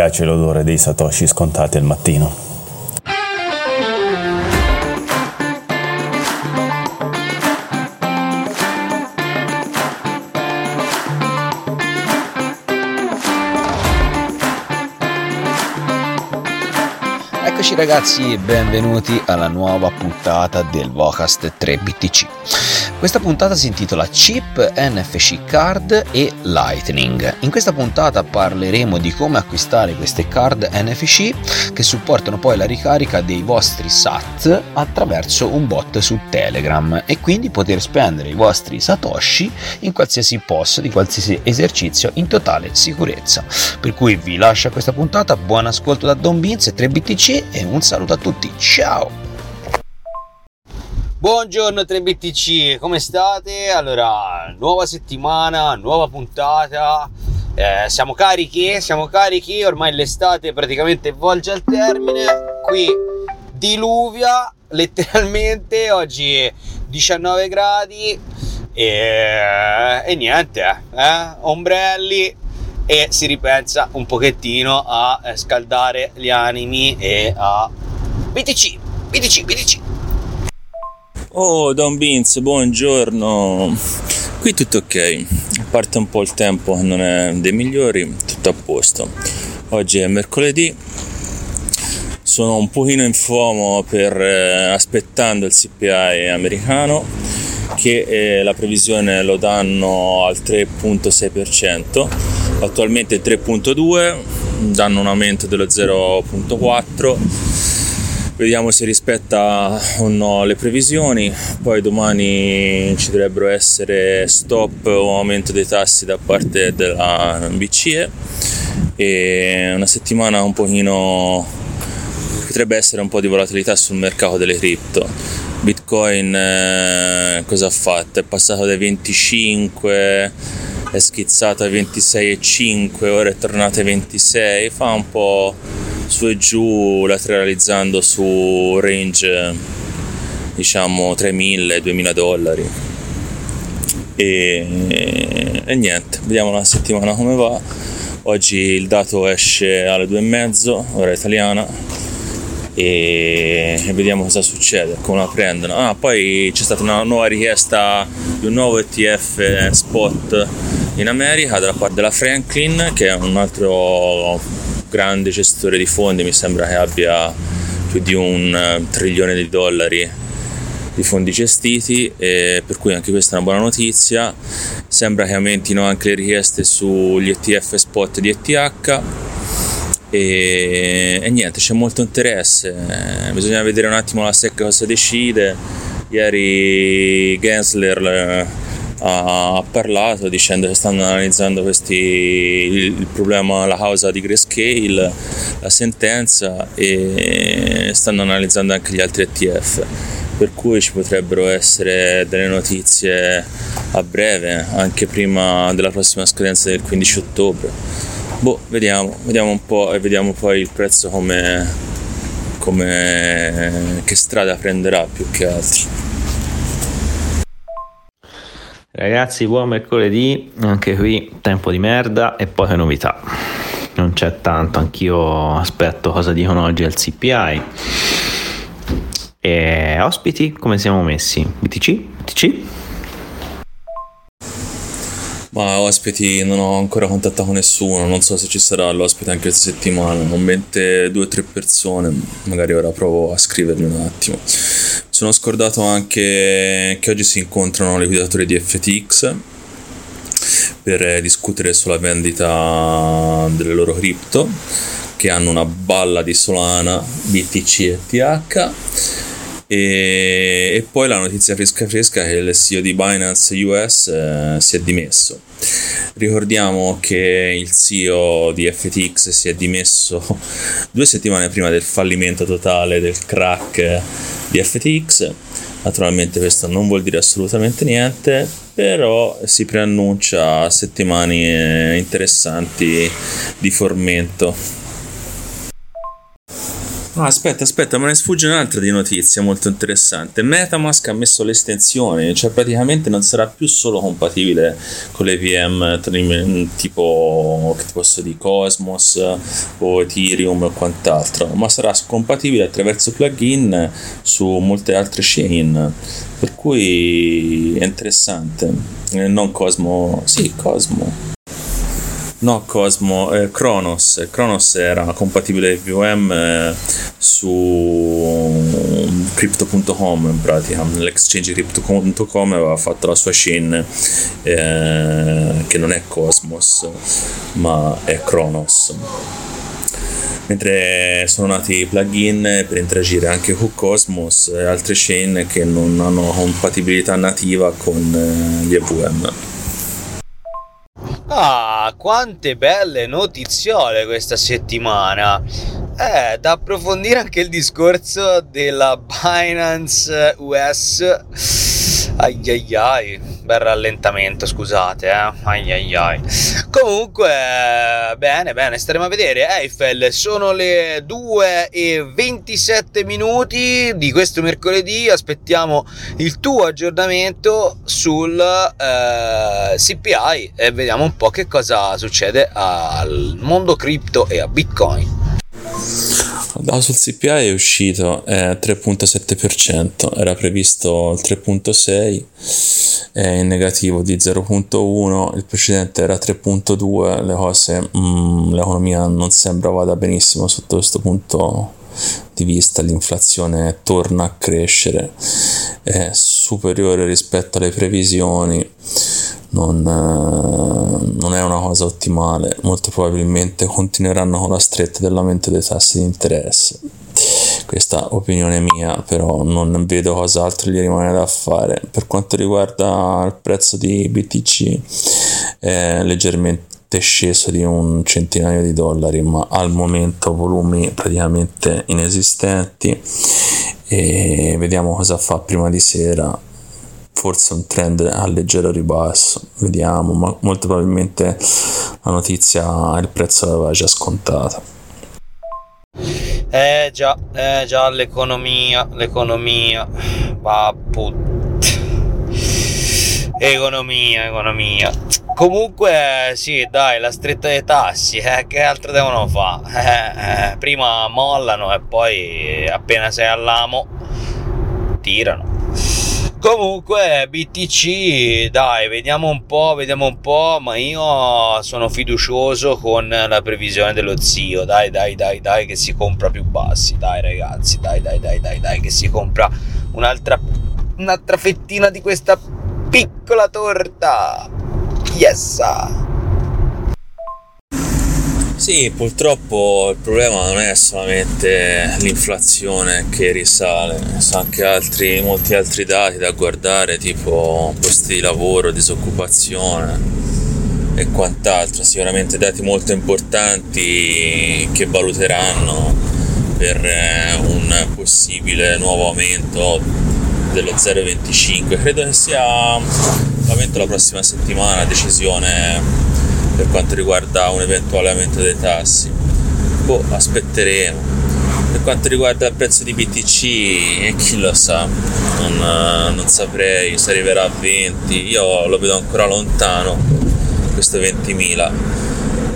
piace l'odore dei satoshi scontati al mattino. Eccoci ragazzi e benvenuti alla nuova puntata del Vocast 3BTC. Questa puntata si intitola Chip NFC Card e Lightning. In questa puntata parleremo di come acquistare queste card NFC che supportano poi la ricarica dei vostri SAT attraverso un bot su Telegram e quindi poter spendere i vostri Satoshi in qualsiasi posto di qualsiasi esercizio in totale sicurezza. Per cui vi lascio a questa puntata, buon ascolto da Don Beans e 3BTC e un saluto a tutti, ciao! Buongiorno 3BTC, come state? Allora, nuova settimana, nuova puntata. Eh, siamo carichi, siamo carichi, ormai l'estate praticamente volge al termine. Qui diluvia letteralmente, oggi è 19 gradi e, e niente, eh, ombrelli e si ripensa un pochettino a scaldare gli animi e a BTC, BTC, BTC. Oh Don Beans, buongiorno. Qui tutto ok, a parte un po' il tempo non è dei migliori, tutto a posto. Oggi è mercoledì, sono un pochino in FOMO per eh, aspettando il CPI americano che eh, la previsione lo danno al 3.6%, attualmente 3.2, danno un aumento dello 0.4 vediamo se rispetta o no le previsioni. Poi domani ci dovrebbero essere stop o aumento dei tassi da parte della BCE e una settimana un pochino potrebbe essere un po' di volatilità sul mercato delle cripto. Bitcoin eh, cosa ha fatto? è passato dai 25 è schizzato ai 26,5 ora è tornato ai 26 fa un po' su e giù lateralizzando su range diciamo 3.000-2.000 dollari. E, e, niente vediamo la settimana come va. Oggi il dato esce alle 2.30 ora italiana e, vediamo cosa succede come la prendono. Ah poi c'è stata una nuova richiesta di un nuovo ETF spot in America da parte della Franklin che è un altro grande gestore di fondi, mi sembra che abbia più di un eh, trilione di dollari di fondi gestiti per cui anche questa è una buona notizia. Sembra che aumentino anche le richieste sugli ETF spot di ETH e, e niente c'è molto interesse. Bisogna vedere un attimo la SEC cosa decide. Ieri Gensler eh, ha parlato dicendo che stanno analizzando questi, il problema, la causa di Grayscale, la sentenza e stanno analizzando anche gli altri ETF per cui ci potrebbero essere delle notizie a breve, anche prima della prossima scadenza del 15 ottobre. Boh, vediamo, vediamo un po' e vediamo poi il prezzo come, come che strada prenderà più che altro. Ragazzi, buon mercoledì, anche qui tempo di merda e poche novità. Non c'è tanto, anch'io aspetto cosa dicono oggi al CPI. E ospiti, come siamo messi? BTC? BTC? Ma ospiti non ho ancora contattato nessuno, non so se ci sarà l'ospite anche questa settimana, non mente due o tre persone, magari ora provo a scrivermi un attimo. Sono scordato anche che oggi si incontrano liquidatori di FTX per discutere sulla vendita delle loro cripto che hanno una balla di Solana, BTC e TH e, e poi la notizia fresca fresca è che il CEO di Binance US eh, si è dimesso ricordiamo che il CEO di FTX si è dimesso due settimane prima del fallimento totale del crack di FTX. Naturalmente questo non vuol dire assolutamente niente, però si preannuncia settimane interessanti di formento. Ah, aspetta, aspetta, me ne sfugge un'altra di notizia molto interessante. Metamask ha messo le estensioni, cioè praticamente non sarà più solo compatibile con le VM tipo, che posso dire, Cosmos o Ethereum o quant'altro, ma sarà compatibile attraverso plugin su molte altre chain. Per cui è interessante. Eh, non Cosmo, sì, Cosmo. No, Cosmo, eh, Kronos. Kronos era compatibile VM eh, su crypto.com in pratica. L'exchange crypto.com aveva fatto la sua chain eh, che non è Cosmos ma è Kronos. Mentre sono nati plugin per interagire anche con Cosmos e altre chain che non hanno compatibilità nativa con eh, gli EVM. Ah, quante belle notiziole questa settimana! Eh, da approfondire anche il discorso della Binance US. Ai ai ai, bel rallentamento, scusate, eh. Ai ai ai. Comunque, bene, bene, staremo a vedere. Eiffel, sono le 2 e 27 minuti di questo mercoledì. Aspettiamo il tuo aggiornamento sul eh, CPI e vediamo un po' che cosa succede al mondo cripto e a Bitcoin. Dato sul CPI è uscito è 3.7%, era previsto il 3.6, è in negativo di 0.1, il precedente era 3.2, le cose, mm, l'economia non sembra vada benissimo sotto questo punto di vista, l'inflazione torna a crescere, è superiore rispetto alle previsioni non, eh, non, è una cosa ottimale. Molto probabilmente continueranno con la stretta dell'aumento dei tassi di interesse. Questa opinione mia, però non vedo cos'altro gli rimane da fare. Per quanto riguarda il prezzo di BTC, è leggermente sceso di un centinaio di dollari, ma al momento volumi praticamente inesistenti. E vediamo cosa fa prima di sera forse un trend a leggero ribasso, vediamo, ma molto probabilmente la notizia il prezzo l'aveva già scontata. Eh già, eh già, l'economia, l'economia, va Economia, economia. Comunque, sì, dai, la stretta dei tassi, eh, che altro devono fare? Eh, prima mollano e poi appena sei all'amo tirano. Comunque BTC, dai, vediamo un po', vediamo un po', ma io sono fiducioso con la previsione dello zio. Dai, dai, dai, dai che si compra più bassi. Dai, ragazzi, dai, dai, dai, dai, dai che si compra un'altra un'altra fettina di questa piccola torta. Yes! Sì, purtroppo il problema non è solamente l'inflazione che risale, sono anche altri, molti altri dati da guardare, tipo posti di lavoro, disoccupazione e quant'altro. Sicuramente dati molto importanti che valuteranno per eh, un possibile nuovo aumento dello 0,25. Credo che sia l'aumento la prossima settimana, decisione per quanto riguarda un eventuale aumento dei tassi. Boh, aspetteremo. Per quanto riguarda il prezzo di BTC, eh, chi lo sa, non, non saprei se arriverà a 20, io lo vedo ancora lontano, questo 20.000.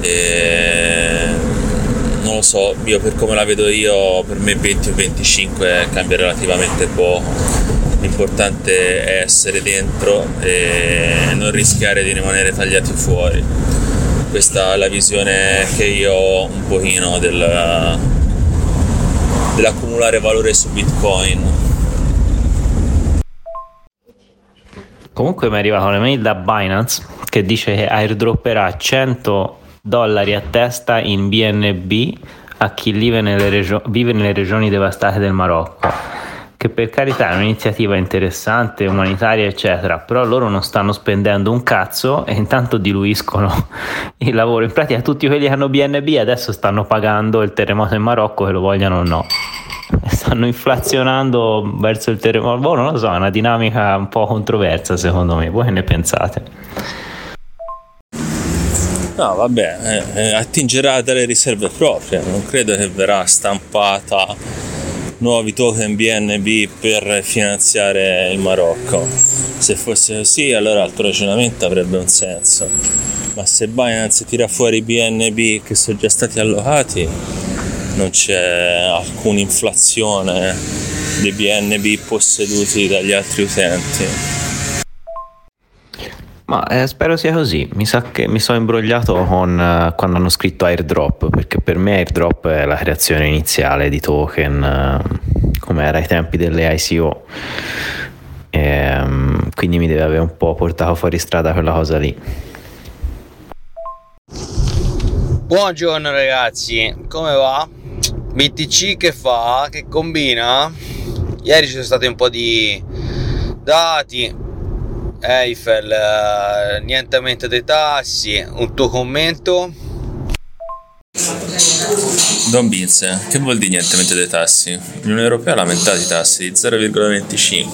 E non lo so, io per come la vedo io, per me 20 o 25 cambia relativamente poco. L'importante è essere dentro e non rischiare di rimanere tagliati fuori questa è la visione che io ho un pochino del, dell'accumulare valore su Bitcoin. Comunque mi è arrivata una mail da Binance che dice che airdropperà 100 dollari a testa in BNB a chi vive nelle, regio- vive nelle regioni devastate del Marocco che per carità è un'iniziativa interessante, umanitaria, eccetera, però loro non stanno spendendo un cazzo e intanto diluiscono il lavoro. In pratica tutti quelli che hanno BNB adesso stanno pagando il terremoto in Marocco, che lo vogliano o no. Stanno inflazionando verso il terremoto, boh, non lo so, è una dinamica un po' controversa secondo me. Voi che ne pensate? No, vabbè, eh, eh, attingerà dalle riserve proprie, non credo che verrà stampata nuovi token BNB per finanziare il Marocco. Se fosse così, allora il tuo ragionamento avrebbe un senso. Ma se Binance tira fuori i BNB che sono già stati allocati, non c'è alcuna inflazione dei BNB posseduti dagli altri utenti. Ma eh, spero sia così. Mi sa che mi sono imbrogliato con uh, quando hanno scritto airdrop, perché per me airdrop è la creazione iniziale di token, uh, come era ai tempi delle ICO. E, um, quindi mi deve aver un po' portato fuori strada quella cosa lì. Buongiorno ragazzi, come va? BTC che fa? Che combina? Ieri ci sono stati un po' di dati, Eiffel, eh, niente aumento dei tassi, un tuo commento? Don Vince, che vuol dire niente aumento dei tassi? L'Unione Europea ha lamentato i tassi di 0,25.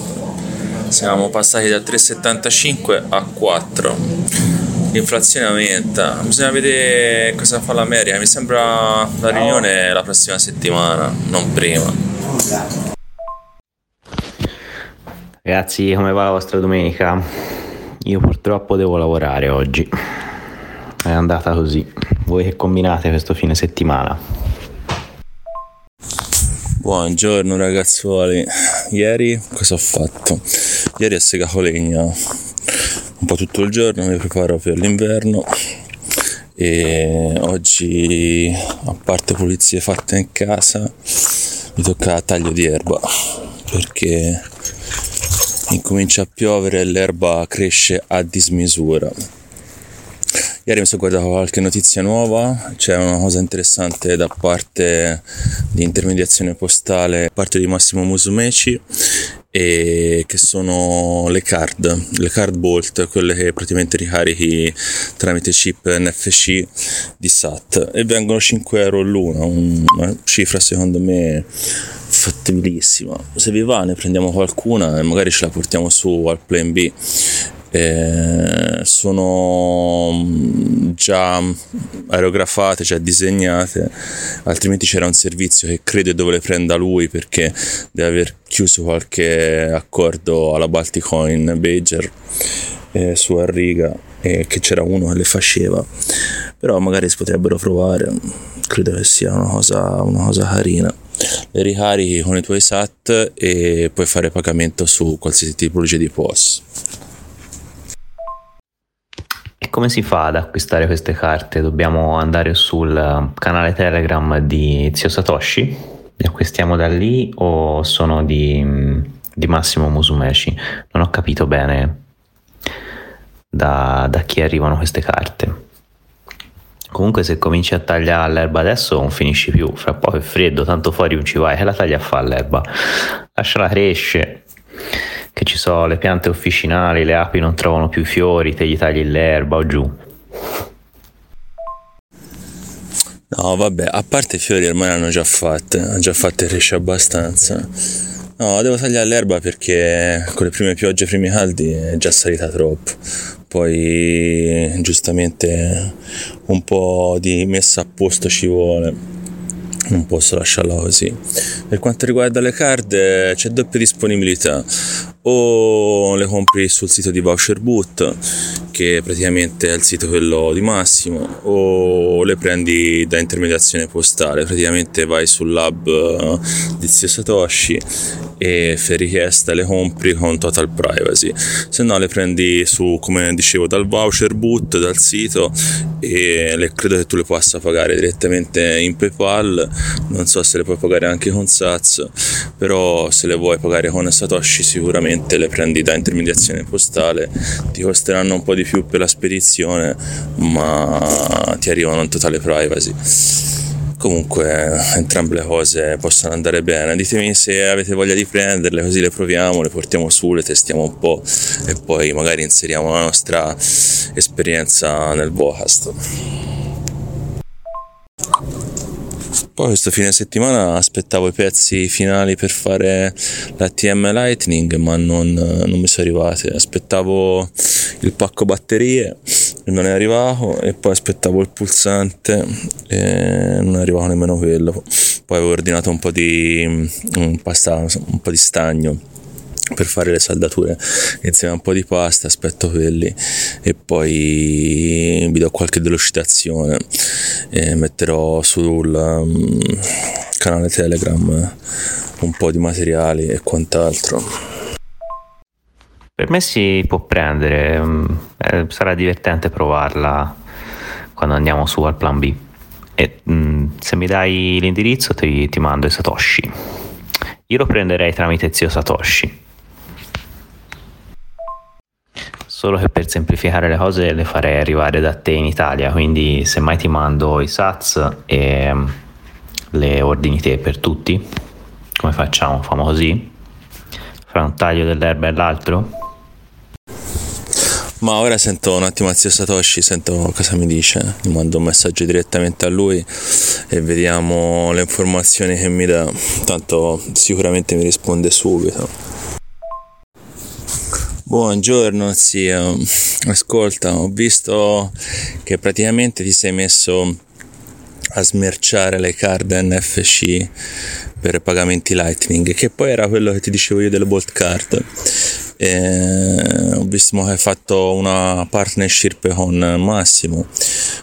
Siamo passati da 3,75 a 4. L'inflazione aumenta, bisogna vedere cosa fa l'America. Mi sembra la riunione la prossima settimana, non prima. Ragazzi, come va la vostra domenica? Io purtroppo devo lavorare oggi. È andata così. Voi che combinate questo fine settimana? Buongiorno ragazzuoli. Ieri cosa ho fatto? Ieri ho segato legna un po' tutto il giorno, mi preparo per l'inverno e oggi a parte pulizie fatte in casa mi tocca taglio di erba perché incomincia a piovere e l'erba cresce a dismisura. Ieri mi sono guardato qualche notizia nuova, c'è una cosa interessante da parte di intermediazione postale, da parte di Massimo Musumeci, e che sono le card, le card Bolt, quelle che praticamente ricarichi tramite chip NFC di SAT e vengono 5 euro l'una, una cifra secondo me fattibilissima. Se vi va ne prendiamo qualcuna e magari ce la portiamo su al plan B. Eh, sono mm, già aerografate, già disegnate, altrimenti c'era un servizio che credo dove le prenda lui perché deve aver chiuso qualche accordo alla Balticoin Bager eh, su Arriga e che c'era uno che le faceva però magari si potrebbero provare credo che sia una cosa, una cosa carina le ricarichi con i tuoi SAT e puoi fare pagamento su qualsiasi tipologia di POS. E come si fa ad acquistare queste carte? Dobbiamo andare sul canale Telegram di Zio Satoshi? Le acquistiamo da lì o sono di, di Massimo Musumeci? Non ho capito bene da, da chi arrivano queste carte. Comunque se cominci a tagliare l'erba adesso non finisci più, fra poco è freddo, tanto fuori non ci vai, e la taglia a fare l'erba. Lasciala crescere, che ci sono le piante officinali, le api non trovano più fiori, te gli tagli l'erba o giù. No, vabbè, a parte i fiori ormai hanno già fatte, hanno già fatte crescere abbastanza. No, devo tagliare l'erba perché con le prime piogge, i primi caldi è già salita troppo. Poi giustamente un po' di messa a posto ci vuole. Non posso lasciarla così. Per quanto riguarda le card c'è doppia disponibilità o le compri sul sito di Voucherboot che praticamente è il sito quello di Massimo o le prendi da intermediazione postale. Praticamente vai sull'hub eh, di Zio Satoshi e per richiesta le compri con total privacy. Se no le prendi su come dicevo dal voucher boot dal sito e le, credo che tu le possa pagare direttamente in paypal. Non so se le puoi pagare anche con Sats però se le vuoi pagare con Satoshi sicuramente le prendi da intermediazione postale ti costeranno un po' di più per la spedizione ma ti arrivano in totale privacy. Comunque entrambe le cose possono andare bene. Ditemi se avete voglia di prenderle così le proviamo le portiamo su le testiamo un po' e poi magari inseriamo la nostra esperienza nel Vocast poi questo fine settimana aspettavo i pezzi finali per fare l'ATM Lightning ma non, non mi sono arrivati aspettavo il pacco batterie non è arrivato e poi aspettavo il pulsante e non è arrivato nemmeno quello. Poi avevo ordinato un po' di un, pasta, un po' di stagno per fare le saldature. Insieme a un po' di pasta aspetto quelli. E poi vi do qualche delucidazione. E metterò sul um, canale telegram un po' di materiali e quant'altro. Per me si può prendere mm, eh, sarà divertente provarla quando andiamo su al plan B. E mm, se mi dai l'indirizzo ti, ti mando i satoshi. Io lo prenderei tramite zio Satoshi solo che per semplificare le cose le farei arrivare da te in Italia, quindi semmai ti mando i sats e mm, le ordini te per tutti, come facciamo? Famo così? Fra un taglio dell'erba e l'altro? Ma ora sento un attimo zio Satoshi, sento cosa mi dice, gli mando un messaggio direttamente a lui e vediamo le informazioni che mi dà, tanto sicuramente mi risponde subito. Buongiorno zio, ascolta, ho visto che praticamente ti sei messo a smerciare le card NFC per pagamenti Lightning, che poi era quello che ti dicevo io delle Bolt Card. E ho visto che hai fatto una partnership con Massimo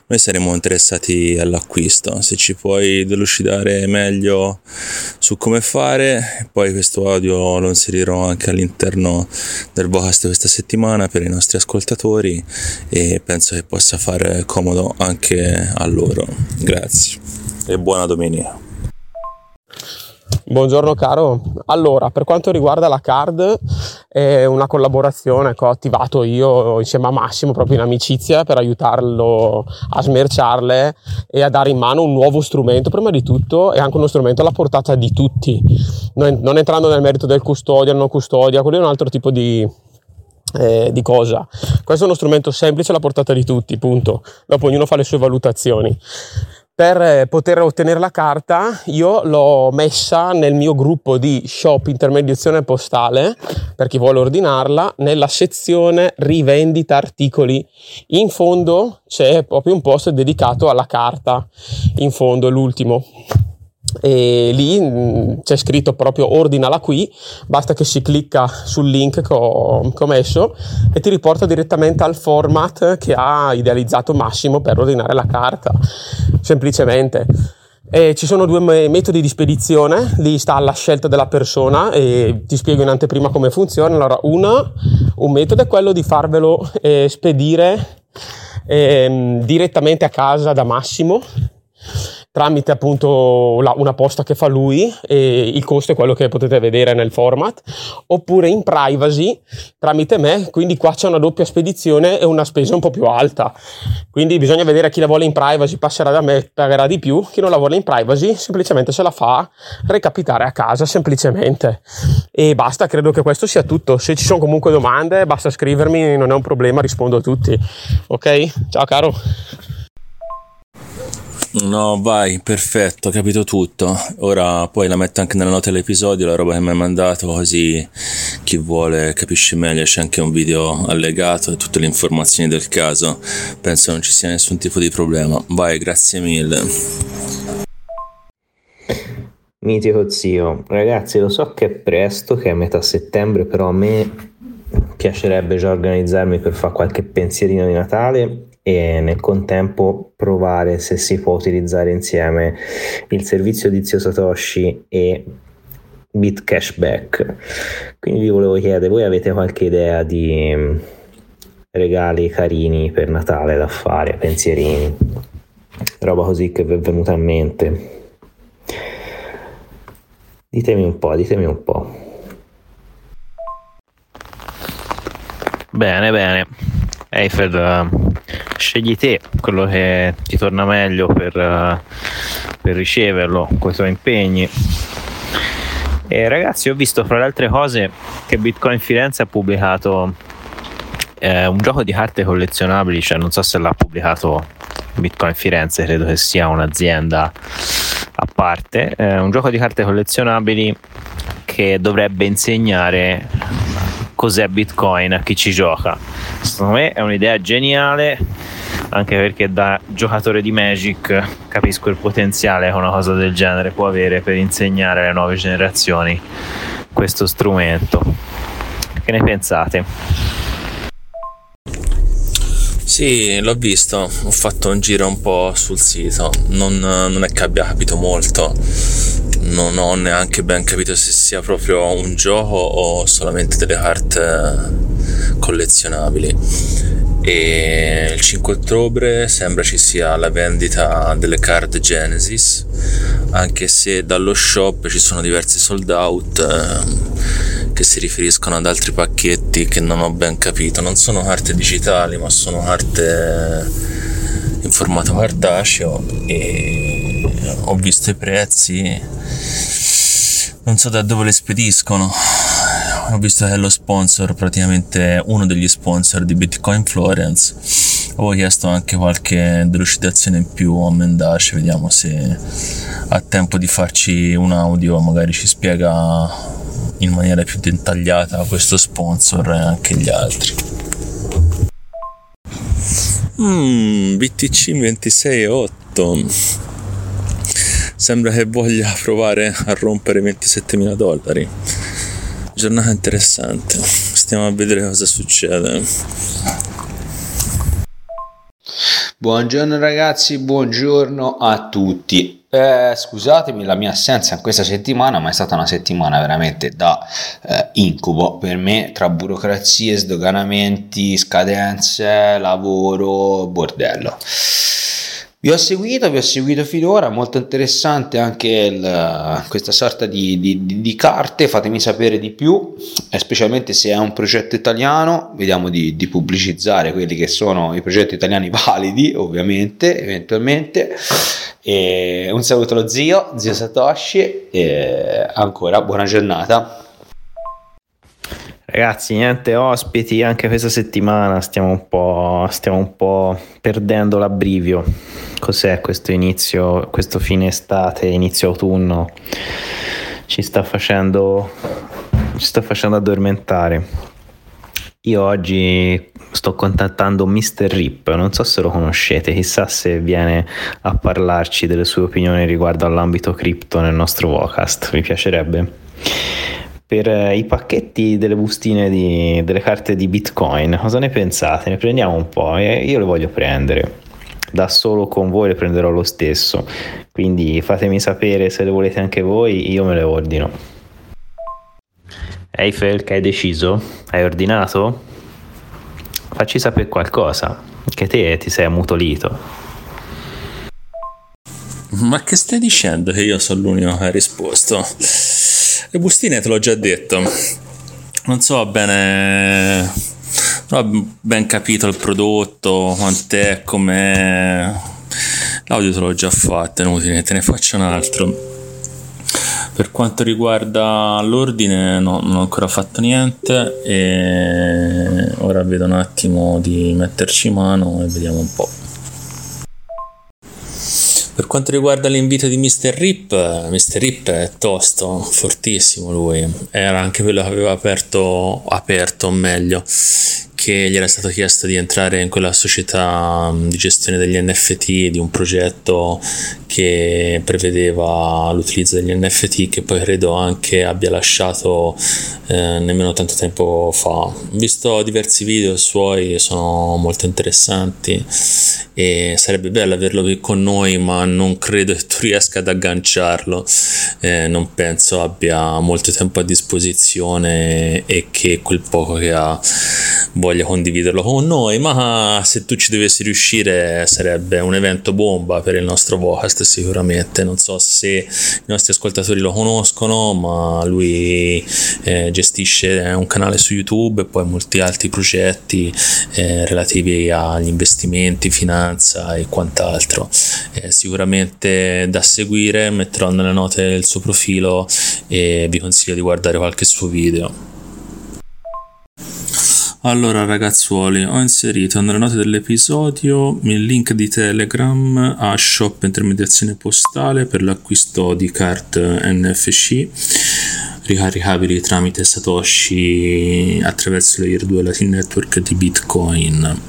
noi saremo interessati all'acquisto. Se ci puoi delucidare meglio su come fare, poi questo audio lo inserirò anche all'interno del podcast questa settimana per i nostri ascoltatori e penso che possa fare comodo anche a loro. Grazie e buona domenica. Buongiorno caro, allora per quanto riguarda la card è una collaborazione che ho attivato io insieme a Massimo proprio in amicizia per aiutarlo a smerciarle e a dare in mano un nuovo strumento prima di tutto e anche uno strumento alla portata di tutti, non, non entrando nel merito del custodia, non custodia, quello è un altro tipo di, eh, di cosa. Questo è uno strumento semplice alla portata di tutti, punto. Dopo ognuno fa le sue valutazioni per eh, poter ottenere la carta io l'ho messa nel mio gruppo di shop intermediazione postale per chi vuole ordinarla nella sezione rivendita articoli. In fondo c'è proprio un post dedicato alla carta in fondo è l'ultimo e lì mm, c'è scritto proprio ordinala qui, basta che si clicca sul link che ho, che ho, messo e ti riporta direttamente al format che ha idealizzato Massimo per ordinare la carta, semplicemente. E ci sono due metodi di spedizione, lì sta alla scelta della persona e ti spiego in anteprima come funziona. Allora, una, un metodo è quello di farvelo eh, spedire eh, direttamente a casa da Massimo tramite appunto la, una posta che fa lui e il costo è quello che potete vedere nel format oppure in privacy tramite me. Quindi qua c'è una doppia spedizione e una spesa un po' più alta. Quindi bisogna vedere chi la vuole in privacy passerà da me pagherà di più. Chi non la vuole in privacy semplicemente se la fa recapitare a casa semplicemente. E basta credo che questo sia tutto. Se ci sono comunque domande basta scrivermi non è un problema rispondo a tutti. Ok? Ciao caro No, vai, perfetto, ho capito tutto. Ora poi la metto anche nella nota dell'episodio, la roba che mi hai mandato, così chi vuole capisce meglio. C'è anche un video allegato e tutte le informazioni del caso. Penso non ci sia nessun tipo di problema. Vai, grazie mille. Mitico zio, ragazzi, lo so che è presto, che è metà settembre, però a me piacerebbe già organizzarmi per fare qualche pensierino di Natale e nel contempo provare se si può utilizzare insieme il servizio di Zio Satoshi e BitCashback. Quindi vi volevo chiedere, voi avete qualche idea di mm, regali carini per Natale da fare, pensierini, roba così che vi è venuta a mente? Ditemi un po', ditemi un po'. Bene, bene. Eiffel, uh, scegli te quello che ti torna meglio per, uh, per riceverlo con i tuoi impegni. E ragazzi, ho visto fra le altre cose che Bitcoin Firenze ha pubblicato eh, un gioco di carte collezionabili, cioè non so se l'ha pubblicato Bitcoin Firenze, credo che sia un'azienda a parte, eh, un gioco di carte collezionabili che dovrebbe insegnare cos'è Bitcoin a chi ci gioca. Secondo me è un'idea geniale, anche perché da giocatore di Magic capisco il potenziale che una cosa del genere può avere per insegnare alle nuove generazioni questo strumento. Che ne pensate? Sì, l'ho visto, ho fatto un giro un po' sul sito, non, non è che abbia capito molto, non ho neanche ben capito se sia proprio un gioco o solamente delle carte collezionabili. E il 5 ottobre sembra ci sia la vendita delle card Genesis, anche se dallo shop ci sono diversi sold out eh, che si riferiscono ad altri pacchetti che non ho ben capito. Non sono carte digitali, ma sono carte in formato cartaceo e ho visto i prezzi. Non so da dove le spediscono. Ho visto che è lo sponsor praticamente uno degli sponsor di Bitcoin Florence. Avevo chiesto anche qualche delucidazione in più a Mendace vediamo se ha tempo di farci un audio magari ci spiega in maniera più dettagliata questo sponsor e anche gli altri mm, BTC 26.8 sembra che voglia provare a rompere 27.000 dollari. Giornata interessante, stiamo a vedere cosa succede. Buongiorno ragazzi, buongiorno a tutti. Eh, scusatemi la mia assenza in questa settimana, ma è stata una settimana veramente da eh, incubo per me tra burocrazie, sdoganamenti, scadenze, lavoro, bordello. Vi ho seguito, vi ho seguito finora, molto interessante anche il, questa sorta di, di, di, carte, fatemi sapere di più, specialmente se è un progetto italiano, vediamo di, di, pubblicizzare quelli che sono i progetti italiani validi, ovviamente, eventualmente. E un saluto allo zio, zio Satoshi, e ancora buona giornata. Ragazzi, niente ospiti anche questa settimana, stiamo un po', stiamo un po perdendo l'abbrivio. Cos'è questo inizio, questo fine estate, inizio autunno? Ci sta facendo, ci sta facendo addormentare. Io oggi sto contattando Mr. Rip, non so se lo conoscete, chissà se viene a parlarci delle sue opinioni riguardo all'ambito cripto nel nostro Vocast, mi piacerebbe per eh, i pacchetti delle bustine di, delle carte di Bitcoin. Cosa ne pensate? Ne prendiamo un po'? Io le voglio prendere. Da solo con voi le prenderò lo stesso. Quindi fatemi sapere se le volete anche voi, io me le ordino. Eiffel, che hai deciso? Hai ordinato? Facci sapere qualcosa, che te ti sei ammutolito. Ma che stai dicendo che io sono l'unico che ha risposto? Le bustine te l'ho già detto. Non so bene. Non ho ben capito il prodotto, quant'è, com'è. L'audio te l'ho già fatto, è inutile, te ne faccio un altro. Per quanto riguarda l'ordine, no, non ho ancora fatto niente e ora vedo un attimo di metterci mano e vediamo un po'. Per quanto riguarda l'invito di Mr. Rip, Mr. Rip è tosto, fortissimo lui. Era anche quello che aveva aperto, aperto meglio, che gli era stato chiesto di entrare in quella società di gestione degli NFT, di un progetto che prevedeva l'utilizzo degli NFT che poi credo anche abbia lasciato eh, nemmeno tanto tempo fa. Ho visto diversi video suoi, sono molto interessanti e sarebbe bello averlo qui con noi ma non credo che tu riesca ad agganciarlo, eh, non penso abbia molto tempo a disposizione e che quel poco che ha voglia condividerlo con noi, ma se tu ci dovessi riuscire sarebbe un evento bomba per il nostro Vocast sicuramente, non so se i nostri ascoltatori lo conoscono, ma lui eh, gestisce un canale su YouTube e poi molti altri progetti eh, relativi agli investimenti, finanza e quant'altro. Eh, sicuramente da seguire, metterò nelle note il suo profilo e vi consiglio di guardare qualche suo video. Allora ragazzuoli, ho inserito nelle note dell'episodio il link di Telegram a shop intermediazione postale per l'acquisto di carte NFC. ricaricabili tramite Satoshi attraverso Layer 2 Latin Network di Bitcoin.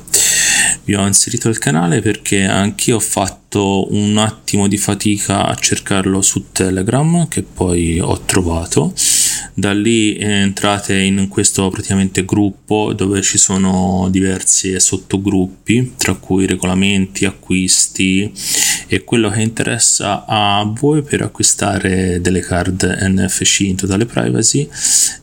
Vi ho inserito il canale perché anch'io ho fatto un attimo di fatica a cercarlo su Telegram che poi ho trovato da lì entrate in questo praticamente gruppo dove ci sono diversi sottogruppi tra cui regolamenti, acquisti. E quello che interessa a voi per acquistare delle card NFC in totale privacy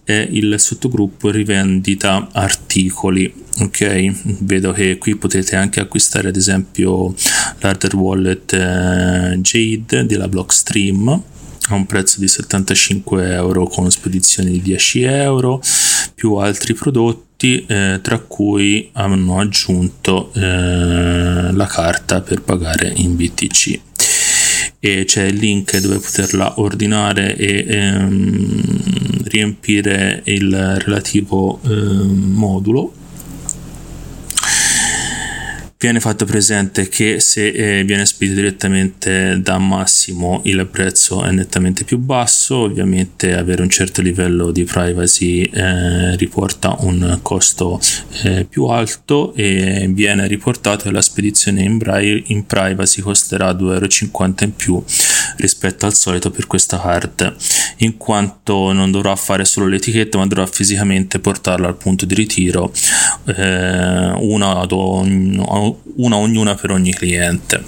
è il sottogruppo rivendita articoli ok? Vedo che qui potete anche acquistare ad esempio l'hardware wallet eh, Jade della Blockstream a un prezzo di 75 euro con spedizione di 10 euro più altri prodotti eh, tra cui hanno aggiunto eh, la carta per pagare in BTC e c'è il link dove poterla ordinare e ehm, riempire il relativo ehm, modulo viene fatto presente che se eh, viene spedito direttamente da Massimo il prezzo è nettamente più basso, ovviamente avere un certo livello di privacy eh, riporta un costo eh, più alto e viene riportato che la spedizione in, bri- in privacy costerà 2,50 euro in più rispetto al solito per questa card. In quanto non dovrà fare solo l'etichetta ma dovrà fisicamente portarla al punto di ritiro eh, una, ad ogni, una ognuna per ogni cliente.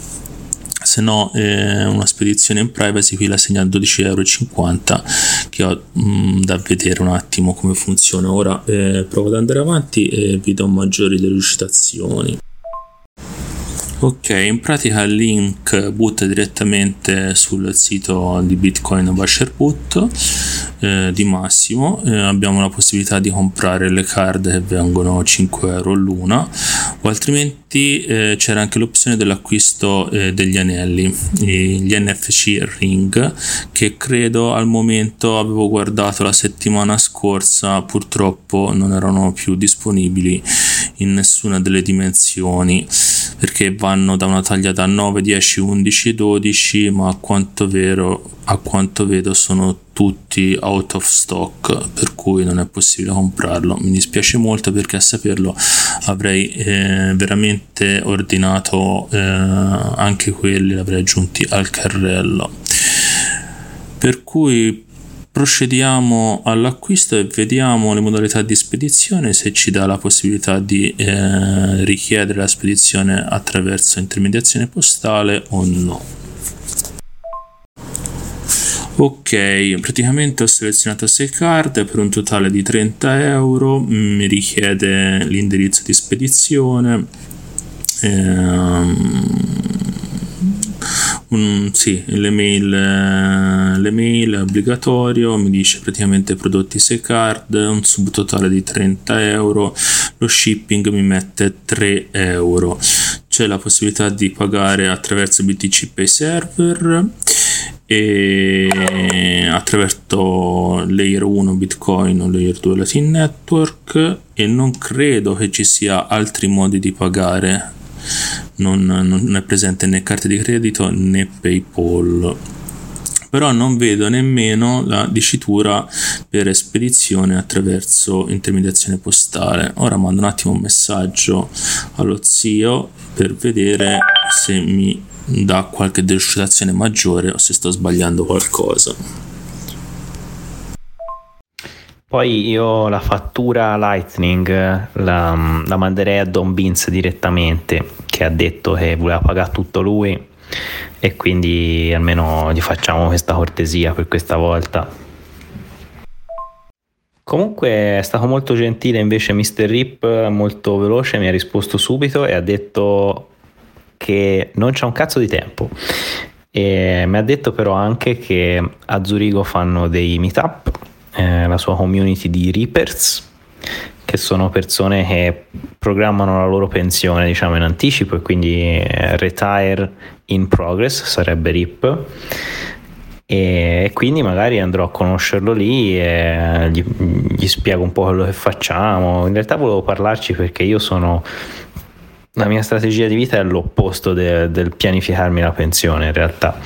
Se no eh, una spedizione in privacy qui la segna a 12,50 euro che ho mh, mm, da vedere un attimo come funziona. Ora eh, provo ad andare avanti e vi do maggiori delucidazioni. Ok, in pratica il link butta direttamente sul sito di Bitcoin Washerput eh, di Massimo. Eh, abbiamo la possibilità di comprare le card che vengono 5 euro l'una o altrimenti eh, c'era anche l'opzione dell'acquisto eh, degli anelli, gli NFC Ring che credo al momento avevo guardato la settimana scorsa, purtroppo non erano più disponibili in nessuna delle dimensioni perché vanno da una taglia da 9, 10, 11, 12 ma a quanto, vero, a quanto vedo sono tutti out of stock per cui non è possibile comprarlo. Mi dispiace molto perché a saperlo avrei eh, veramente ordinato eh, anche quelli li aggiunti al carrello. Per cui procediamo all'acquisto e vediamo le modalità di spedizione se ci dà la possibilità di eh, richiedere la spedizione attraverso intermediazione postale o no. Ok praticamente ho selezionato 6 card per un totale di 30 euro. Mi richiede l'indirizzo di spedizione. Ehm, un, sì, l'email, eh, l'email è obbligatorio, mi dice praticamente prodotti 6 card, un subtotale di 30 euro, lo shipping mi mette 3 euro. C'è la possibilità di pagare attraverso BTC Pay Server e attraverso layer 1 bitcoin o layer 2 latin network e non credo che ci sia altri modi di pagare non, non è presente né carte di credito né PayPal però non vedo nemmeno la dicitura per spedizione attraverso intermediazione postale. Ora mando un attimo un messaggio allo zio per vedere se mi dà qualche delucidazione maggiore o se sto sbagliando qualcosa. Poi io la fattura Lightning la, la manderei a Don Beans direttamente, che ha detto che voleva pagare tutto lui e quindi almeno gli facciamo questa cortesia per questa volta. Comunque è stato molto gentile invece Mr. Rip, molto veloce, mi ha risposto subito e ha detto che non c'è un cazzo di tempo. E mi ha detto però anche che a Zurigo fanno dei meetup eh, la sua community di Reapers, che sono persone che programmano la loro pensione diciamo in anticipo e quindi eh, retire in progress sarebbe RIP e quindi magari andrò a conoscerlo lì e gli, gli, spiego un po' quello che facciamo. In realtà volevo parlarci perché io sono. La mia strategia di vita è l'opposto de, del pianificarmi la pensione in realtà.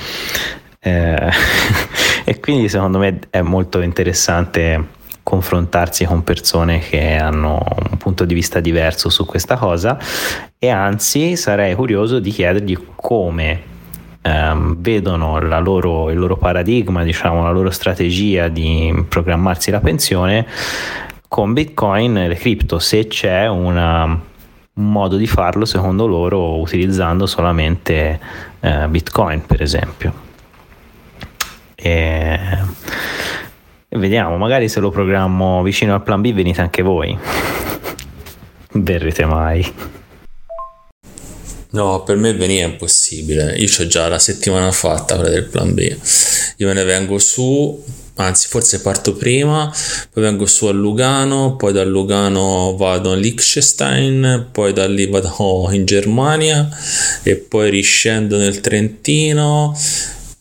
Eh, e quindi secondo me è molto interessante confrontarsi con persone che hanno un punto di vista diverso su questa cosa e anzi sarei curioso di chiedergli come ehm, vedono loro, il loro paradigma, diciamo, la loro strategia di programmarsi la pensione con Bitcoin e le cripto, se c'è una, un modo di farlo secondo loro utilizzando solamente eh, Bitcoin, per esempio. E vediamo, magari se lo programmo vicino al plan B venite anche voi. Verrete mai. No, per me venire è impossibile. Io ho già la settimana fatta quella del plan B. Io me ne vengo su, anzi forse parto prima, poi vengo su a Lugano, poi da Lugano vado a Liechtenstein, poi da lì vado in Germania e poi riscendo nel Trentino,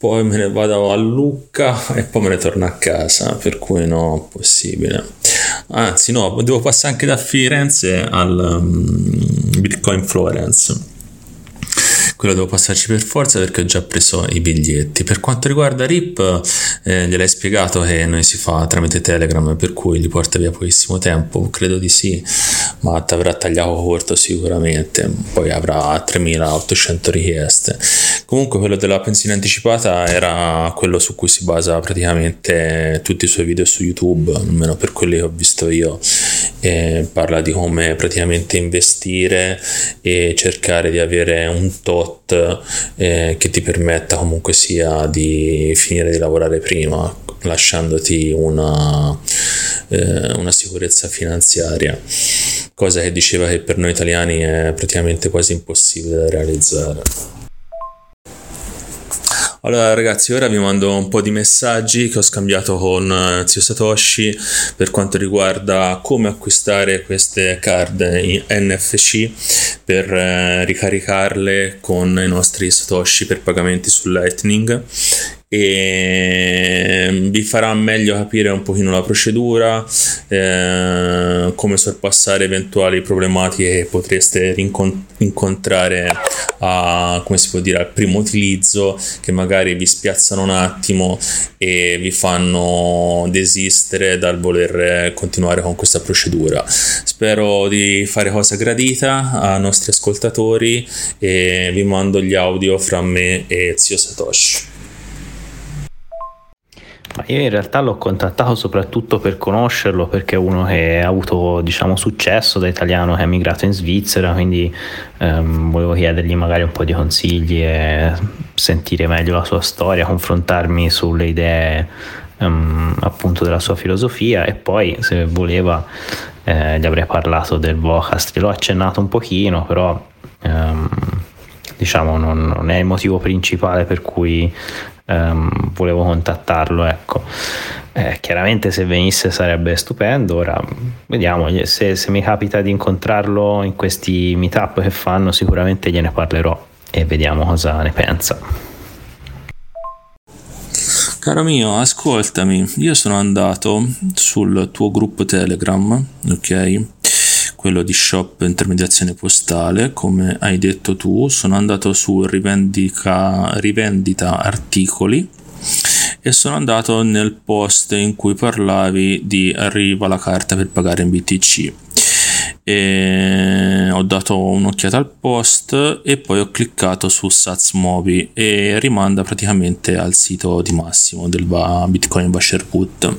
poi me ne vado a Lucca e poi me ne torno a casa, per cui no, possibile. Anzi no, devo passare anche da Firenze al um, Bitcoin Florence quello devo passarci per forza perché ho già preso i biglietti. Per quanto riguarda RIP, eh, gliel'hai spiegato che noi si fa tramite Telegram, per cui li porta via pochissimo tempo, credo di sì, ma ti avrà tagliato corto sicuramente, poi avrà 3800 richieste. Comunque quello della pensione anticipata era quello su cui si basa praticamente tutti i suoi video su YouTube, almeno per quelli che ho visto io. E parla di come praticamente investire e cercare di avere un tot eh, che ti permetta comunque sia di finire di lavorare prima, lasciandoti una, eh, una sicurezza finanziaria, cosa che diceva che per noi italiani è praticamente quasi impossibile da realizzare. Allora ragazzi, ora vi mando un po' di messaggi che ho scambiato con uh, Zio Satoshi per quanto riguarda come acquistare queste card NFC per uh, ricaricarle con i nostri Satoshi per pagamenti su Lightning e mm, vi farà meglio capire un pochino la procedura, eh, come sorpassare eventuali problematiche che potreste rincon- incontrare a, come si può dire, al primo utilizzo che magari vi spiazzano un attimo e vi fanno desistere dal voler continuare con questa procedura. Spero di fare cosa gradita ai nostri ascoltatori e vi mando gli audio fra me e zio Satoshi. Ma io in realtà l'ho contattato soprattutto per conoscerlo perché è uno che ha avuto diciamo, successo da italiano che è emigrato in Svizzera, quindi ehm, volevo chiedergli magari un po' di consigli e sentire meglio la sua storia, confrontarmi sulle idee ehm, appunto della sua filosofia. E poi se voleva eh, gli avrei parlato del Vocast, l'ho accennato un pochino, però ehm, diciamo non, non, è il motivo principale per cui um, volevo contattarlo. Ecco. Eh, chiaramente se venisse sarebbe stupendo, ora vediamo, se, se mi capita di incontrarlo in questi meetup che fanno sicuramente gliene parlerò e vediamo cosa ne pensa. Caro mio, ascoltami, io sono andato sul tuo gruppo Telegram, ok? Quello di shop intermediazione postale, come hai detto tu, sono andato su rivendita articoli e sono andato nel post in cui parlavi di arriva la carta per pagare in BTC e ho dato un'occhiata al post e poi ho cliccato su Satsmobi e rimanda praticamente al sito di Massimo del Bitcoin Basher Put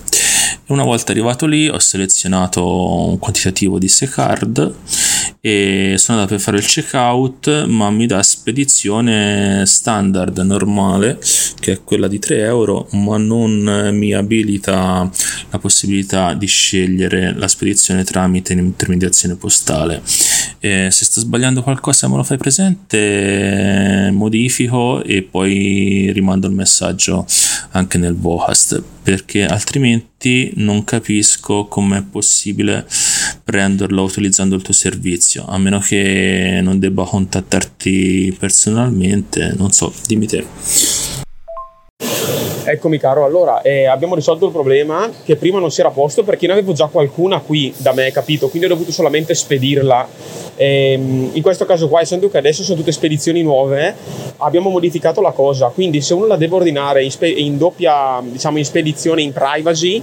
una volta arrivato lì ho selezionato un quantitativo di card e sono andato per fare il checkout ma mi dà spedizione standard normale che è quella di 3 euro ma non mi abilita la possibilità di scegliere la spedizione tramite intermediazione postale. E se sto sbagliando qualcosa me lo fai presente modifico e poi rimando il messaggio anche nel Vocast perché altrimenti non capisco come è possibile prenderlo utilizzando il tuo servizio a meno che non debba contattarti personalmente non so dimmi te Eccomi caro, allora eh, abbiamo risolto il problema che prima non si era posto perché ne avevo già qualcuna qui da me, capito? Quindi ho dovuto solamente spedirla. Ehm, in questo caso qua, essendo che adesso sono tutte spedizioni nuove, abbiamo modificato la cosa. Quindi se uno la deve ordinare in, spe- in doppia, diciamo in spedizione in privacy,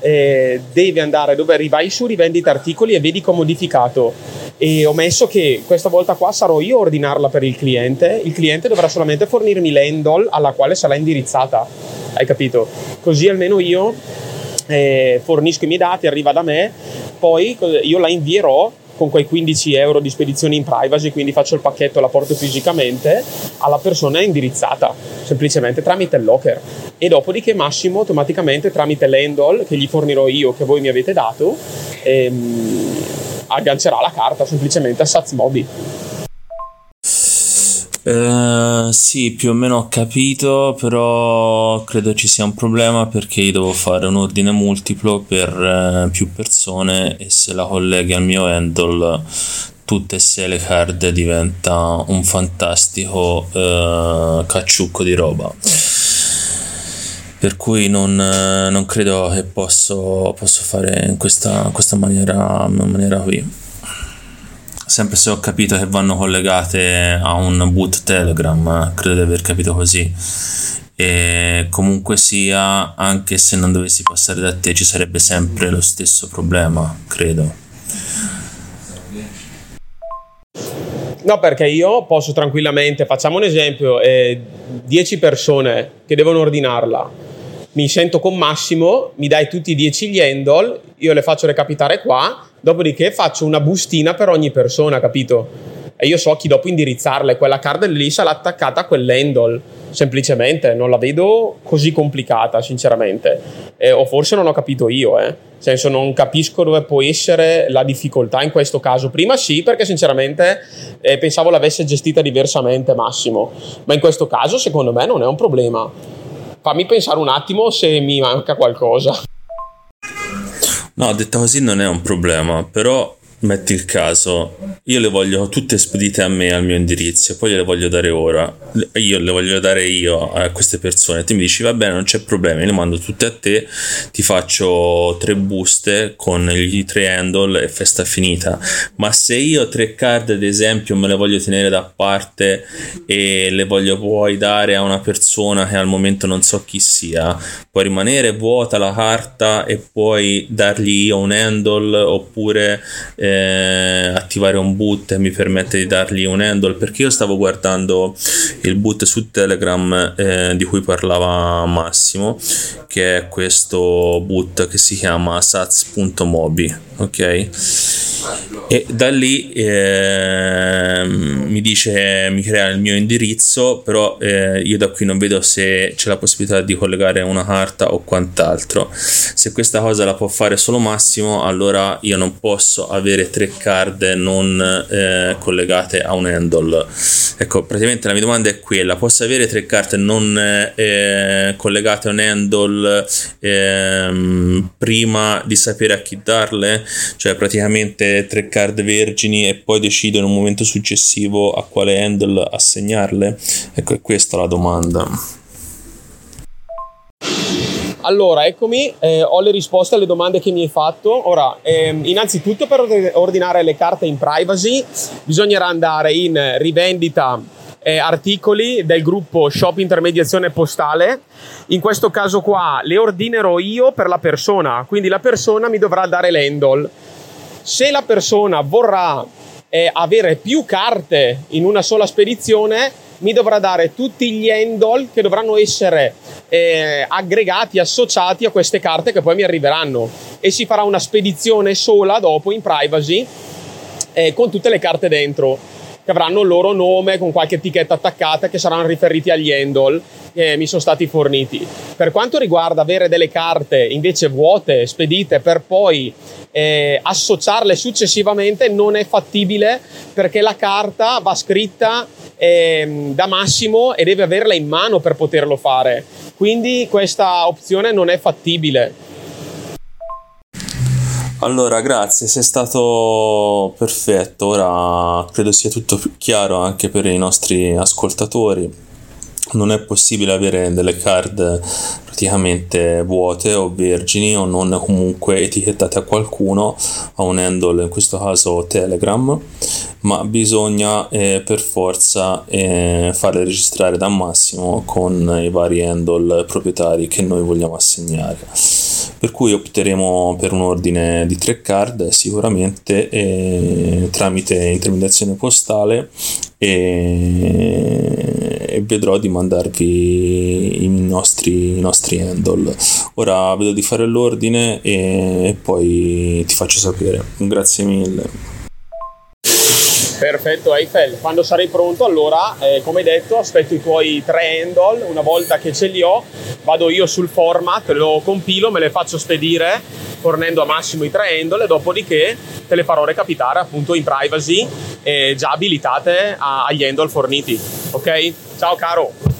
eh, deve andare dove vai su rivendita articoli e vedi che ho modificato. E ho messo che questa volta qua sarò io a ordinarla per il cliente. Il cliente dovrà solamente fornirmi l'handle alla quale sarà indirizzata. Hai capito? così almeno io eh, fornisco i miei dati arriva da me poi io la invierò con quei 15 euro di spedizione in privacy, quindi faccio il pacchetto, la porto fisicamente alla persona indirizzata, semplicemente tramite il locker. E dopodiché Massimo automaticamente tramite l'handle che gli fornirò io, che voi mi avete dato, ehm, aggancerà la carta semplicemente a Satsmobi. Uh, sì, più o meno ho capito, però credo ci sia un problema perché io devo fare un ordine multiplo per uh, più persone e se la colleghi al mio handle tutte e sei le card diventa un fantastico uh, cacciucco di roba. Per cui non, non credo che posso, posso fare in questa, questa maniera, maniera qui sempre se ho capito che vanno collegate a un boot Telegram, credo di aver capito così. E comunque sia, anche se non dovessi passare da te, ci sarebbe sempre lo stesso problema, credo. No, perché io posso tranquillamente, facciamo un esempio, eh, 10 persone che devono ordinarla, mi sento con Massimo, mi dai tutti i 10 gli handle, io le faccio recapitare qua, Dopodiché faccio una bustina per ogni persona, capito? E io so chi dopo indirizzarla e quella card lì sarà attaccata a quell'handle. Semplicemente non la vedo così complicata, sinceramente. Eh, o forse non ho capito io, eh. Nel senso, non capisco dove può essere la difficoltà in questo caso. Prima sì, perché sinceramente eh, pensavo l'avesse gestita diversamente Massimo. Ma in questo caso, secondo me, non è un problema. Fammi pensare un attimo se mi manca qualcosa. No, detta così non è un problema, però metti il caso, io le voglio tutte spedite a me, al mio indirizzo, poi le voglio dare ora, io le voglio dare io a queste persone, tu mi dici va bene, non c'è problema, io le mando tutte a te, ti faccio tre buste con i tre handle e festa finita, ma se io tre card ad esempio me le voglio tenere da parte e le voglio poi dare a una persona che al momento non so chi sia, può rimanere vuota la carta e poi dargli io un handle oppure... eh, attivare un boot mi permette di dargli un handle perché io stavo guardando il boot su Telegram eh, di cui parlava Massimo che è questo boot che si chiama sats.mobi ok? E da lì eh, mi dice mi crea il mio indirizzo però eh, io da qui non vedo se c'è la possibilità di collegare una carta o quant'altro. Se questa cosa la può fare solo Massimo allora io non posso avere tre card non eh, collegate a un handle ecco praticamente la mia domanda è quella posso avere tre carte non eh, collegate a un handle ehm, prima di sapere a chi darle cioè praticamente tre card vergini e poi decido in un momento successivo a quale handle assegnarle? Ecco, è questa la domanda. Allora, eccomi, eh, ho le risposte alle domande che mi hai fatto. Ora, ehm, innanzitutto per ordinare le carte in privacy bisognerà andare in rivendita eh, articoli del gruppo Shop Intermediazione Postale. In questo caso qua le ordinerò io per la persona, quindi la persona mi dovrà dare l'handle. Se la persona vorrà eh, avere più carte in una sola spedizione, mi dovrà dare tutti gli handle che dovranno essere eh, aggregati, associati a queste carte che poi mi arriveranno. E si farà una spedizione sola dopo in privacy eh, con tutte le carte dentro che avranno il loro nome con qualche etichetta attaccata che saranno riferiti agli handle che mi sono stati forniti. Per quanto riguarda avere delle carte invece vuote, spedite per poi eh, associarle successivamente, non è fattibile perché la carta va scritta eh, da Massimo e deve averla in mano per poterlo fare. Quindi questa opzione non è fattibile. Allora, grazie, sei stato perfetto. Ora credo sia tutto chiaro anche per i nostri ascoltatori. non è possibile avere delle card praticamente vuote o vergini o non comunque etichettate a qualcuno a un handle in questo caso Telegram ma bisogna eh, per forza eh, farle registrare da Massimo con i vari handle proprietari che noi vogliamo assegnare per cui opteremo per un ordine di tre card sicuramente eh, tramite intermediazione postale e, e, vedrò di mandarvi i nostri, i nostri handle. Ora vedo di fare l'ordine e poi ti faccio sapere. Grazie mille Perfetto Eiffel, quando sarai pronto allora, eh, come detto, aspetto i tuoi tre handle, una volta che ce li ho vado io sul format, lo compilo, me le faccio spedire fornendo a massimo i tre handle e dopodiché te le farò recapitare appunto in privacy eh, già abilitate a, agli handle forniti. Ok? Ciao caro!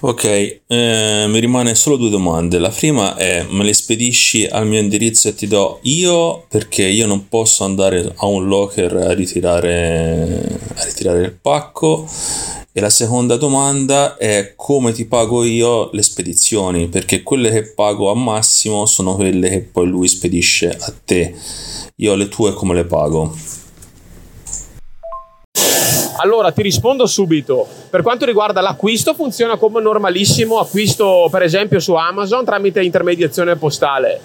Ok, eh, mi rimane solo due domande. La prima è: me le spedisci al mio indirizzo e ti do io perché io non posso andare a un locker a ritirare, a ritirare il pacco. E la seconda domanda è come ti pago io le spedizioni, perché quelle che pago a massimo sono quelle che poi lui spedisce a te. Io le tue come le pago? Allora ti rispondo subito. Per quanto riguarda l'acquisto, funziona come normalissimo acquisto, per esempio, su Amazon tramite intermediazione postale.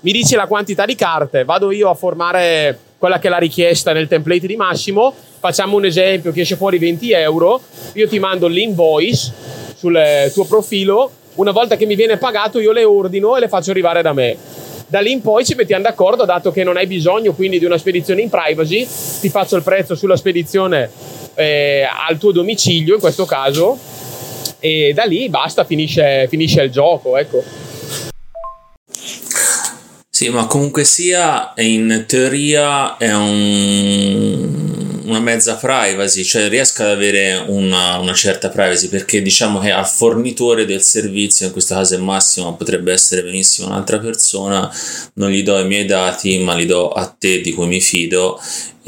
Mi dici la quantità di carte, vado io a formare quella che è la richiesta nel template di Massimo. Facciamo un esempio che esce fuori 20 euro. Io ti mando l'invoice sul tuo profilo. Una volta che mi viene pagato, io le ordino e le faccio arrivare da me da lì in poi ci mettiamo d'accordo, dato che non hai bisogno quindi di una spedizione in privacy, ti faccio il prezzo sulla spedizione eh, al tuo domicilio in questo caso e da lì basta, finisce, finisce il gioco, ecco. Sì, ma comunque sia, in teoria è un una mezza privacy, cioè riesco ad avere una, una, certa privacy perché diciamo che al fornitore del servizio, in questo caso è Massimo, potrebbe essere benissimo un'altra persona, non gli do i miei dati ma li do a te di cui mi fido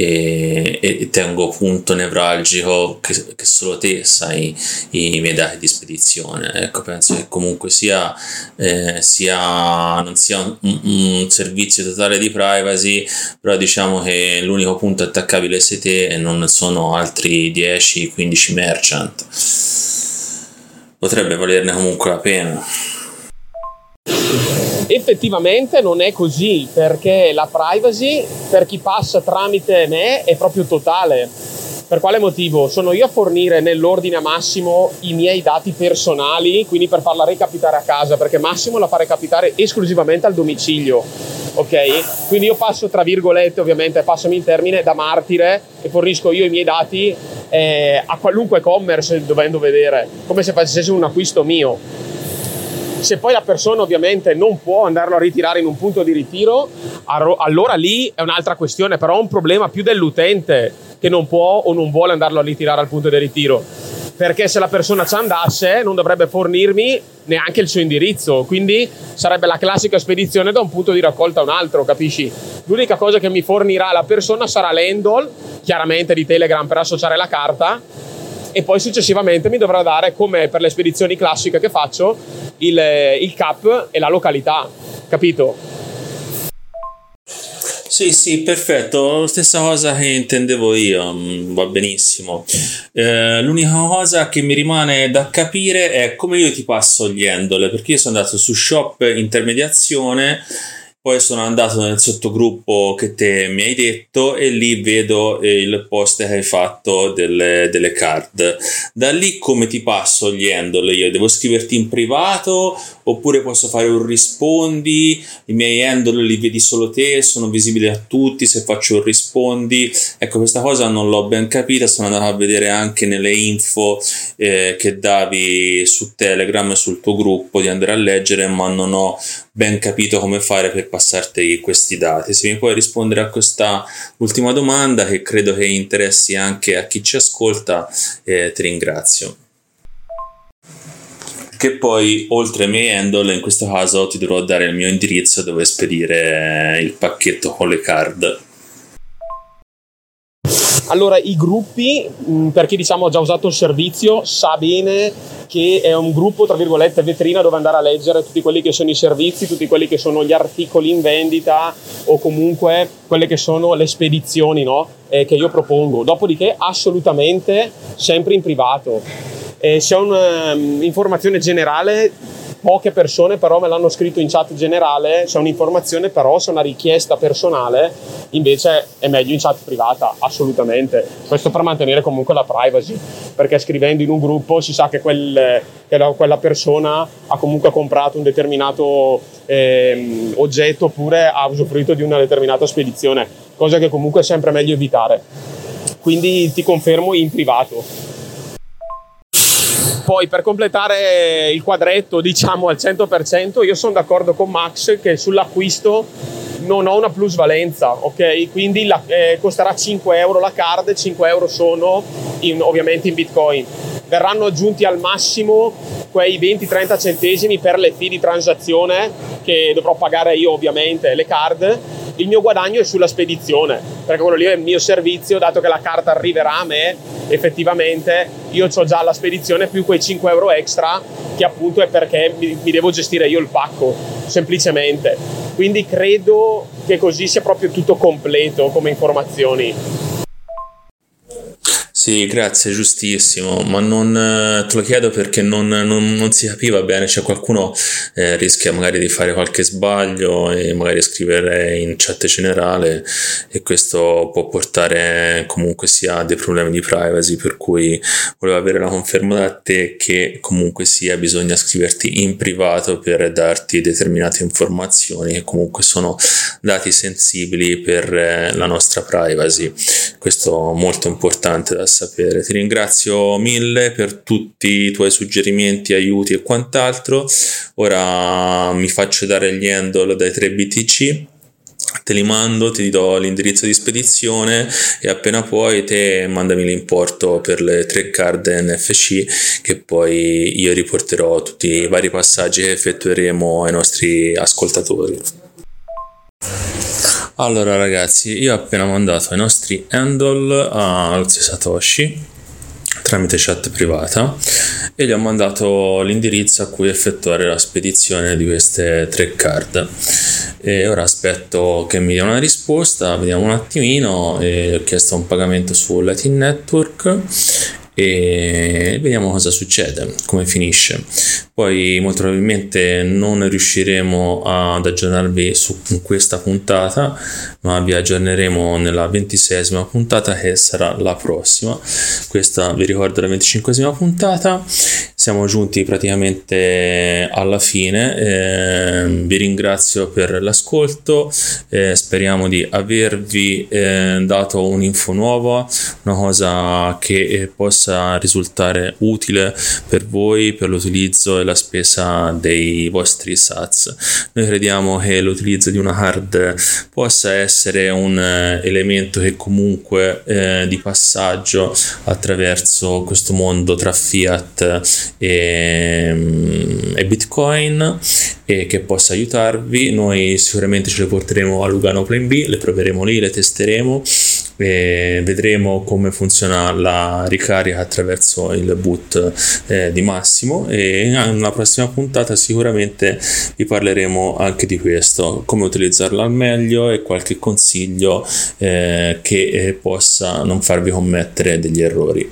e, e tengo punto nevralgico che, che, solo te sai i miei dati di spedizione. Ecco, penso che comunque sia, eh, sia non sia un, un, servizio totale di privacy, però diciamo che l'unico punto attaccabile sei te e non sono altri 10-15 merchant. Potrebbe valerne comunque la pena. Effettivamente non è così perché la privacy per chi passa tramite me è proprio totale. Per quale motivo? Sono io a fornire nell'ordine massimo i miei dati personali, quindi per farla recapitare a casa, perché Massimo la fa recapitare esclusivamente al domicilio. Ok? Quindi io passo tra virgolette, ovviamente, passami in termine da martire e fornisco io i miei dati eh, a qualunque commerce dovendo vedere, come se facesse un acquisto mio se poi la persona ovviamente non può andarlo a ritirare in un punto di ritiro, allora lì è un'altra questione, però è un problema più dell'utente che non può o non vuole andarlo a ritirare al punto di ritiro. Perché se la persona ci andasse non dovrebbe fornirmi neanche il suo indirizzo, quindi sarebbe la classica spedizione da un punto di raccolta a un altro, capisci? L'unica cosa che mi fornirà la persona sarà l'handle, chiaramente di Telegram per associare la carta, e poi successivamente mi dovrà dare, come per le spedizioni classiche che faccio, il, il cap e la località, capito? Sì, sì, perfetto, stessa cosa che intendevo io, mm, va benissimo. Eh, l'unica cosa che mi rimane da capire è come io ti passo gli handle, perché io sono andato su shop intermediazione poi sono andato nel sottogruppo che te mi hai detto e lì vedo il post che hai fatto delle, delle card. Da lì come ti passo gli handle? Io devo scriverti in privato oppure posso fare un rispondi? I miei handle li vedi solo te, sono visibili a tutti se faccio un rispondi? Ecco, questa cosa non l'ho ben capita, sono andato a vedere anche nelle info eh, che davi su Telegram, sul tuo gruppo, di andare a leggere, ma non ho ben capito come fare per passarti questi dati. Se mi puoi rispondere a questa ultima domanda che credo che interessi anche a chi ci ascolta, eh, ti ringrazio. Che poi oltre ai miei handle, in questo caso ti dovrò dare il mio indirizzo dove spedire il pacchetto con le card. Allora, i gruppi, per chi diciamo ha già usato il servizio, sa bene che è un gruppo, tra virgolette, vetrina dove andare a leggere tutti quelli che sono i servizi, tutti quelli che sono gli articoli in vendita o comunque quelle che sono le spedizioni no? eh, che io propongo. Dopodiché, assolutamente sempre in privato. Eh, c'è un'informazione um, generale poche persone però me l'hanno scritto in chat generale, c'è un'informazione però, c'è una richiesta personale, invece è meglio in chat privata, assolutamente. Questo per mantenere comunque la privacy, perché scrivendo in un gruppo si sa che, quel, che quella persona ha comunque comprato un determinato eh, oggetto oppure ha usufruito di una determinata spedizione, cosa che comunque è sempre meglio evitare. Quindi ti confermo in privato. Poi per completare il quadretto, diciamo al 100%, io sono d'accordo con Max che sull'acquisto non ho una plusvalenza, ok? Quindi la, eh, costerà 5 euro la card, 5 euro sono in, ovviamente in bitcoin. Verranno aggiunti al massimo quei 20-30 centesimi per le fee di transazione che dovrò pagare io ovviamente, le card il mio guadagno è sulla spedizione, perché quello lì è il mio servizio, dato che la carta arriverà a me, effettivamente io ho già la spedizione più quei 5 euro extra, che appunto è perché mi, mi devo gestire io il pacco, semplicemente. Quindi credo che così sia proprio tutto completo come informazioni. Sì, grazie, giustissimo, ma non eh, te lo chiedo perché non, non, non si capiva bene, cioè qualcuno eh, rischia magari di fare qualche sbaglio e magari scrivere in chat generale e questo può portare comunque sia a dei problemi di privacy, per cui volevo avere la conferma da te che comunque sia bisogna scriverti in privato per darti determinate informazioni che comunque sono dati sensibili per eh, la nostra privacy. Questo è molto importante da sapere. Ti ringrazio mille per tutti i tuoi suggerimenti, aiuti e quant'altro. Ora mi faccio dare gli handle dai 3 BTC te li mando, ti do l'indirizzo di spedizione e appena puoi te mandami l'importo per le tre card NFC che poi io riporterò tutti i vari passaggi che effettueremo ai nostri ascoltatori. Allora ragazzi, io ho appena mandato i nostri handle a zio Satoshi tramite chat privata e gli ho mandato l'indirizzo a cui effettuare la spedizione di queste tre card. E ora aspetto che mi dia una risposta vediamo un attimino e ho chiesto un pagamento su Latin Network e vediamo cosa succede, come finisce. Poi molto probabilmente non riusciremo ad aggiornarvi su questa puntata, ma vi aggiorneremo nella ventiseiesima puntata che sarà la prossima. Questa vi ricordo la venticinquesima puntata. Siamo giunti praticamente alla fine. Eh, vi ringrazio per l'ascolto. Eh, speriamo di avervi eh, dato un'info nuova, una cosa che eh, possa risultare utile per voi per l'utilizzo e la spesa dei vostri SATS. Noi crediamo che l'utilizzo di una card possa essere un eh, elemento che comunque eh, di passaggio attraverso questo mondo tra fiat e, mm, e Bitcoin e che possa aiutarvi. Noi sicuramente ce le porteremo a Lugano Plan B, le proveremo lì, le testeremo e vedremo come funziona la ricarica attraverso il boot eh, di Massimo. E nella prossima puntata sicuramente vi parleremo anche di questo come utilizzarla al meglio e qualche consiglio eh, che eh, possa non farvi commettere degli errori.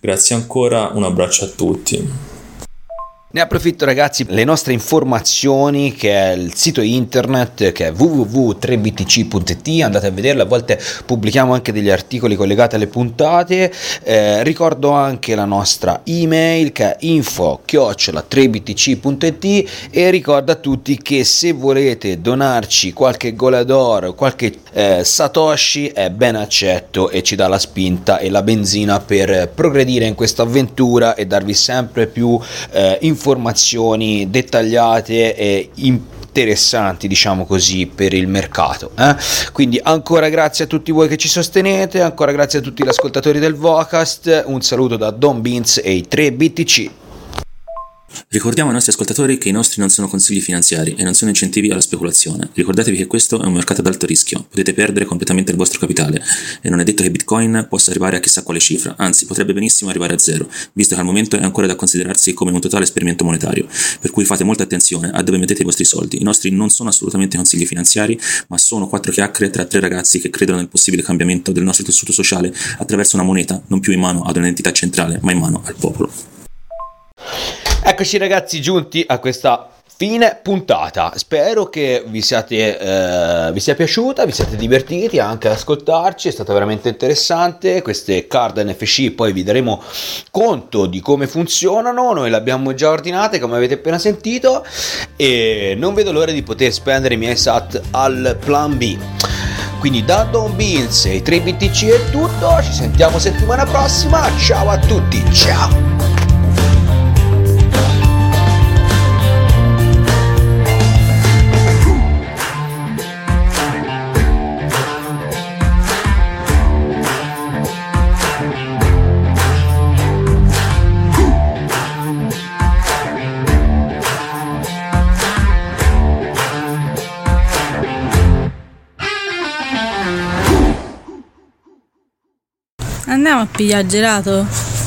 Grazie ancora un abbraccio a tutti ne approfitto ragazzi, le nostre informazioni che è il sito internet che è www.3btc.it, andate a vederlo, a volte pubblichiamo anche degli articoli collegati alle puntate, eh, ricordo anche la nostra email che è info-3btc.it e ricordo a tutti che se volete donarci qualche golador, qualche eh, satoshi è ben accetto e ci dà la spinta e la benzina per progredire in questa avventura e darvi sempre più eh, informazioni informazioni dettagliate e interessanti, diciamo così, per il mercato. Eh? Quindi ancora grazie a tutti voi che ci sostenete, ancora grazie a tutti gli ascoltatori del Vocast, un saluto da Don Beans e i 3 BTC. Ricordiamo ai nostri ascoltatori che i nostri non sono consigli finanziari e non sono incentivi alla speculazione. Ricordatevi che questo è un mercato ad alto rischio, potete perdere completamente il vostro capitale e non è detto che Bitcoin possa arrivare a chissà quale cifra, anzi potrebbe benissimo arrivare a zero, visto che al momento è ancora da considerarsi come un totale esperimento monetario. Per cui fate molta attenzione a dove mettete i vostri soldi. I nostri non sono assolutamente consigli finanziari, ma sono quattro chiacchiere tra tre ragazzi che credono nel possibile cambiamento del nostro tessuto sociale attraverso una moneta non più in mano ad un'entità centrale, ma in mano al popolo. Eccoci ragazzi giunti a questa fine puntata. Spero che vi, siate, eh, vi sia piaciuta, vi siate divertiti anche ad ascoltarci, è stata veramente interessante. Queste card NFC poi vi daremo conto di come funzionano, noi le abbiamo già ordinate come avete appena sentito e non vedo l'ora di poter spendere i miei SAT al plan B. Quindi da Don Beans e 3BTC è tutto, ci sentiamo settimana prossima, ciao a tutti, ciao! Andiamo a pigliare gelato?